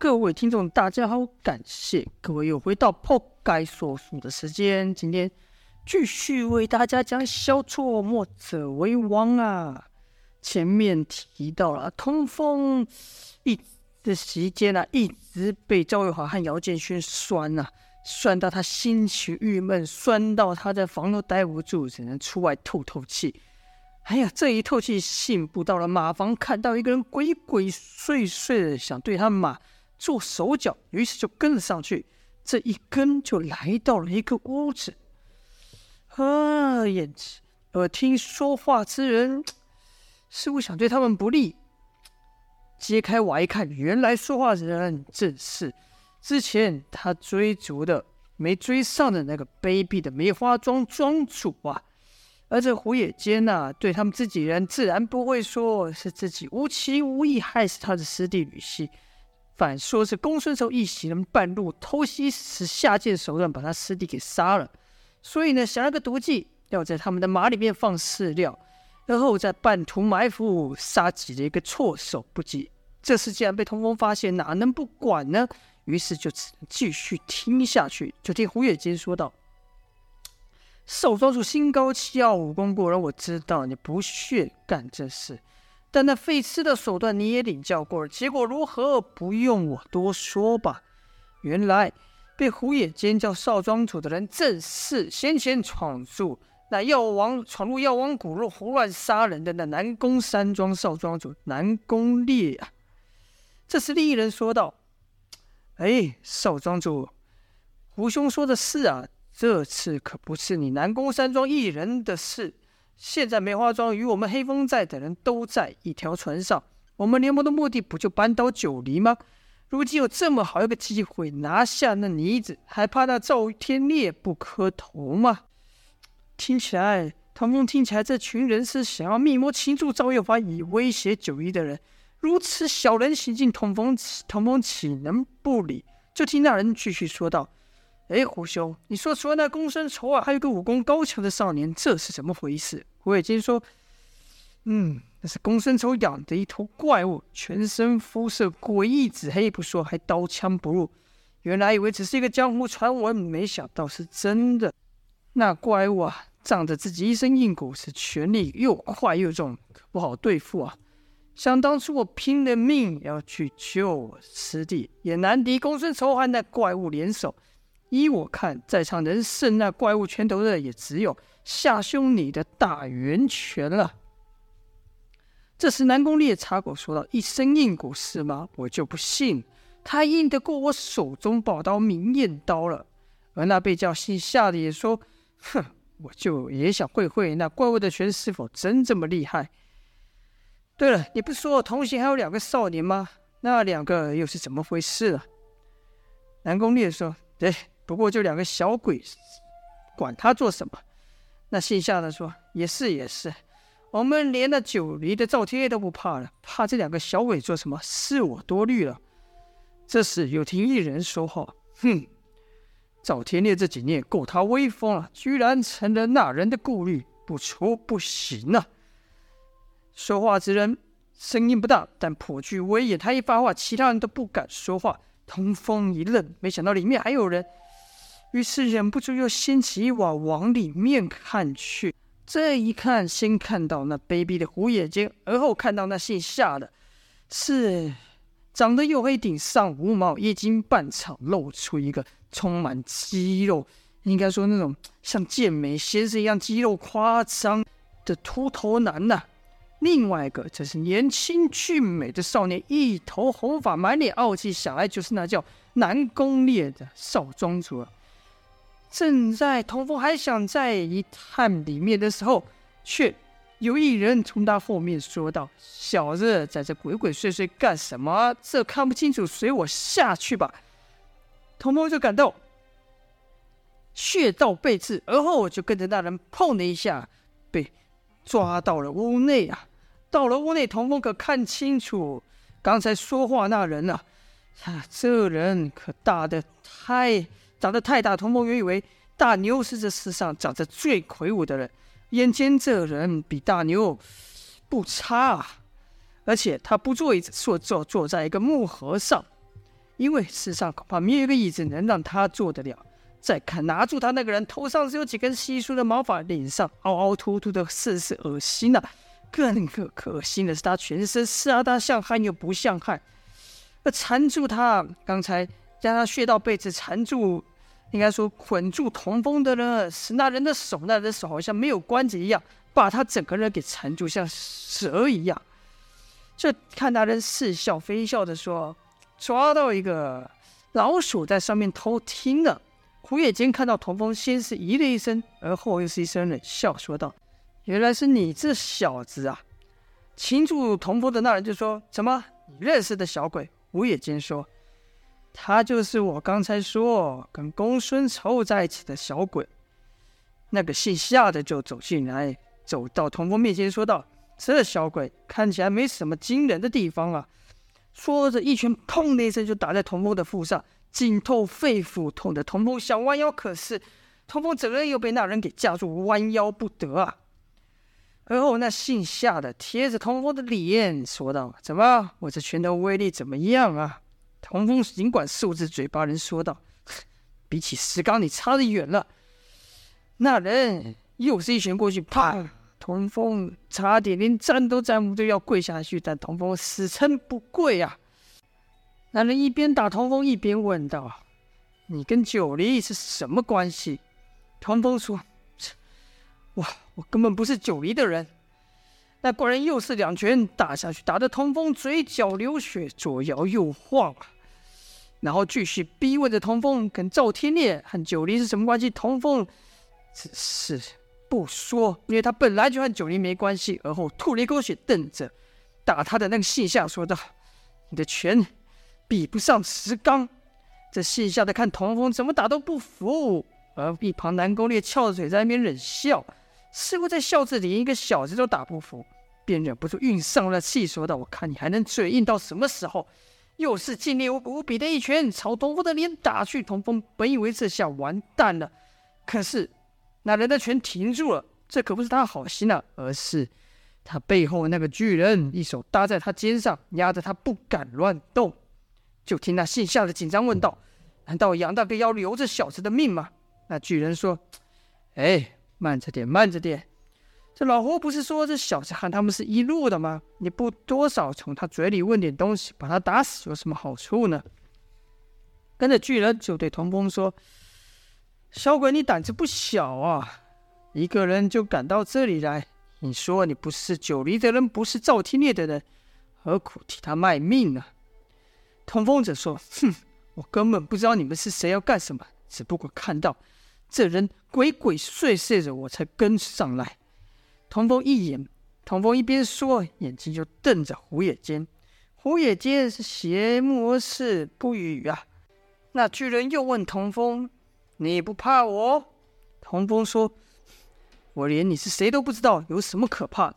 各位听众，大家好，感谢各位又回到破该说书的时间。今天继续为大家讲小错墨者为王啊。前面提到了通风一的时间啊，一直被赵月华和姚建勋酸啊，酸到他心情郁闷，酸到他在房都待不住，只能出外透透气。哎呀，这一透气，信步到了马房，看到一个人鬼鬼祟祟的，想对他马。做手脚，于是就跟了上去。这一跟就来到了一个屋子。啊，眼耳听说话之人似乎想对他们不利。揭开瓦一看，原来说话的人正是之前他追逐的没追上的那个卑鄙的梅花庄庄主啊。而这胡野间呐，对他们自己人自然不会说是自己无情无义害死他的师弟吕西。反说是公孙仇一行人半路偷袭时下贱手段把他师弟给杀了，所以呢想了个毒计，要在他们的马里面放饲料，然后在半途埋伏，杀几了一个措手不及。这事既然被通风发现，哪能不管呢？于是就只能继续听下去。就听胡月间说道：“少庄主心高气傲，武功过人，我知道你不屑干这事。”但那费痴的手段你也领教过了，结果如何？不用我多说吧。原来被胡野间叫少庄主的人，正是先前闯入那药王、闯入药王谷，胡乱杀人的那南宫山庄少庄主南宫烈啊。这时另一人说道：“哎，少庄主，胡兄说的是啊，这次可不是你南宫山庄一人的事。”现在梅花庄与我们黑风寨的人都在一条船上，我们联盟的目的不就扳倒九黎吗？如今有这么好一个机会拿下那妮子，还怕那赵天烈不磕头吗？听起来，唐风听起来，这群人是想要密谋擒住赵月华，以威胁九黎的人。如此小人行径，童风童风岂能不理？就听那人继续说道。哎，胡兄，你说除了那公孙仇啊，还有个武功高强的少年，这是怎么回事？胡野间说：“嗯，那是公孙仇养的一头怪物，全身肤色诡异紫黑不说，还刀枪不入。原来以为只是一个江湖传闻，没想到是真的。那怪物啊，仗着自己一身硬骨，是全力又快又重，可不好对付啊。想当初我拼了命要去救师弟，也难敌公孙仇和那怪物联手。”依我看，在场能胜那怪物拳头的，也只有夏兄你的大圆拳了。这时，南宫烈插口说道：“一身硬骨是吗？我就不信，他硬得过我手中宝刀明艳刀了。”而那被叫姓夏的也说：“哼，我就也想会会那怪物的拳是否真这么厉害。”对了，你不是说同行还有两个少年吗？那两个又是怎么回事啊？南宫烈说：“对。”不过就两个小鬼，管他做什么？那姓夏的说：“也是也是，我们连那九黎的赵天烈都不怕了，怕这两个小鬼做什么？是我多虑了。”这时又听一人说话：“哼，赵天烈这几年够他威风了，居然成了那人的顾虑，不出不行啊！”说话之人声音不大，但颇具威严。他一发话，其他人都不敢说话。通风一愣，没想到里面还有人。于是忍不住又掀起一瓦往里面看去。这一看，先看到那卑鄙的胡野间，而后看到那姓夏的，是长得黝黑，顶上无毛，一斤半敞，露出一个充满肌肉，应该说那种像健美先生一样肌肉夸张的秃头男呐、另外一个则是年轻俊美的少年，一头红发，满脸傲气，想来就是那叫南宫烈的少庄主了。正在童风还想再一探里面的时候，却有一人从他后面说道：“小子，在这鬼鬼祟祟干什么？这看不清楚，随我下去吧。”童风就感到穴道被刺，而后就跟着那人碰了一下被抓到了屋内啊！到了屋内，童风可看清楚刚才说话那人了啊，啊，这人可大的太……长得太大，童风原以为大牛是这世上长得最魁梧的人，眼前这人比大牛不差啊！而且他不坐椅子，坐坐坐在一个木盒上，因为世上恐怕没有一个椅子能让他坐得了。再看拿住他那个人，头上只有几根稀疏的毛发，脸上凹凹凸凸的，甚是恶心呐。更可可心的是，他全身是他像汉又不像汉。那缠住他，刚才将他穴道被子缠住，应该说捆住童风的人是那人的手，那人的手好像没有关节一样，把他整个人给缠住，像蛇一样。这看那人似笑非笑的说：“抓到一个老鼠在上面偷听了。”胡野间看到童风，先是咦了一声，而后又是一声冷笑，说道：“原来是你这小子啊！”擒住童风的那人就说：“怎么，你认识的小鬼？”胡野间说：“他就是我刚才说跟公孙丑在一起的小鬼。”那个姓夏的就走进来，走到童风面前，说道：“这小鬼看起来没什么惊人的地方啊！”说着，一拳“砰”的一声就打在童风的腹上。紧透肺腑，痛得童风想弯腰，可是童风整个人又被那人给架住，弯腰不得啊。而后那姓夏的贴着童风的脸说道：“怎么，我这拳头威力怎么样啊？”童风尽管竖着嘴巴，人说道：“比起石刚，你差得远了。”那人又是一拳过去，啪！童风差点连站都站不住，要跪下去，但童风死撑不跪啊。那人一边打童风，一边问道：“你跟九黎是什么关系？”童风说：“我，我根本不是九黎的人。”那怪人又是两拳打下去，打得童风嘴角流血，左摇右晃，然后继续逼问着童风跟赵天烈和九黎是什么关系。童风只是不说，因为他本来就和九黎没关系。而后吐了一口血，瞪着打他的那个姓夏说道：“你的拳。”比不上石刚，这姓夏的看童风怎么打都不服，而一旁南宫烈翘着嘴在那边冷笑，似乎在笑着连一个小子都打不服，便忍不住运上了气，说道：“我看你还能嘴硬到什么时候？”又是劲力无比的一拳朝童风的脸打去。童风本以为这下完蛋了，可是那人的拳停住了，这可不是他好心啊，而是他背后那个巨人一手搭在他肩上，压着他不敢乱动。就听那姓夏的紧张问道：“难道杨大哥要留这小子的命吗？”那巨人说：“哎，慢着点，慢着点。这老胡不是说这小子和他们是一路的吗？你不多少从他嘴里问点东西，把他打死有什么好处呢？”跟着巨人就对童风说：“小鬼，你胆子不小啊！一个人就赶到这里来。你说你不是九黎的人，不是赵天烈的人，何苦替他卖命呢？”童风者说：“哼，我根本不知道你们是谁，要干什么，只不过看到这人鬼鬼祟祟的，我才跟上来。”童风一眼，童风一边说，眼睛就瞪着胡野间。胡野间是斜目而视，不语啊。那巨人又问童风：“你不怕我？”童风说：“我连你是谁都不知道，有什么可怕的？”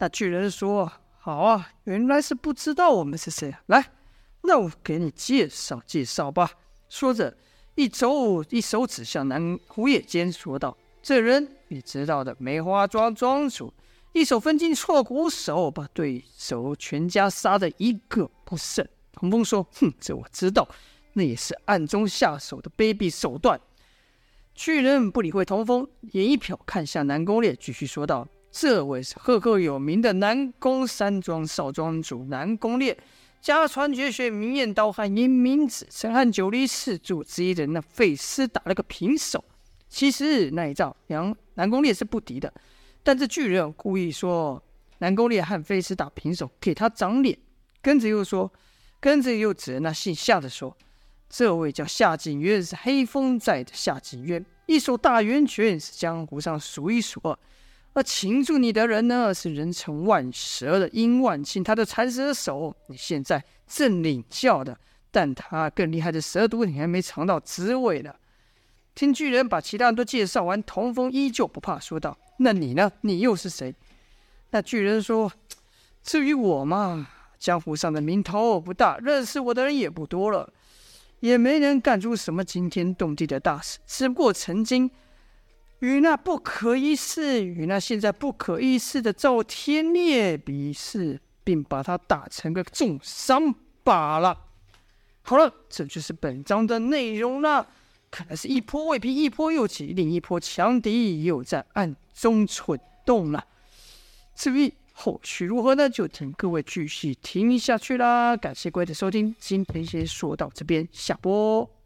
那巨人说：“好啊，原来是不知道我们是谁。来。”那我给你介绍介绍吧。说着，一手一手指向南胡野间，说道：“这人你知道的，梅花庄庄主，一手分筋错骨手，把对手全家杀的一个不剩。”童风说：“哼，这我知道，那也是暗中下手的卑鄙手段。”巨人不理会童风，眼一瞟，看向南宫烈，继续说道：“这位是赫赫有名的南宫山庄少庄主南宫烈。”家传绝学，明艳刀汉阴明子，曾汉九黎四柱之一的那费斯打了个平手。其实那一仗，杨南宫烈是不敌的，但这巨人故意说南宫烈和费斯打平手，给他长脸。跟着又说，跟着又指那姓夏的说：“这位叫夏景渊，是黑风寨的夏景渊，一手大圆拳是江湖上数一数二。”那擒住你的人呢，是人称万蛇的殷万庆，他的残蛇手你现在正领教的，但他更厉害的蛇毒你还没尝到滋味呢。听巨人把其他人都介绍完，童风依旧不怕，说道：“那你呢？你又是谁？”那巨人说：“至于我嘛，江湖上的名头不大，认识我的人也不多了，也没人干出什么惊天动地的大事，只不过曾经。”与那不可一世，与那现在不可一世的赵天烈比试，并把他打成个重伤罢了。好了，这就是本章的内容了。看来是一波未平，一波又起，另一波强敌又在暗中蠢动了。至于后续如何呢？就请各位继续听下去啦。感谢各位的收听，今天先说到这边，下播。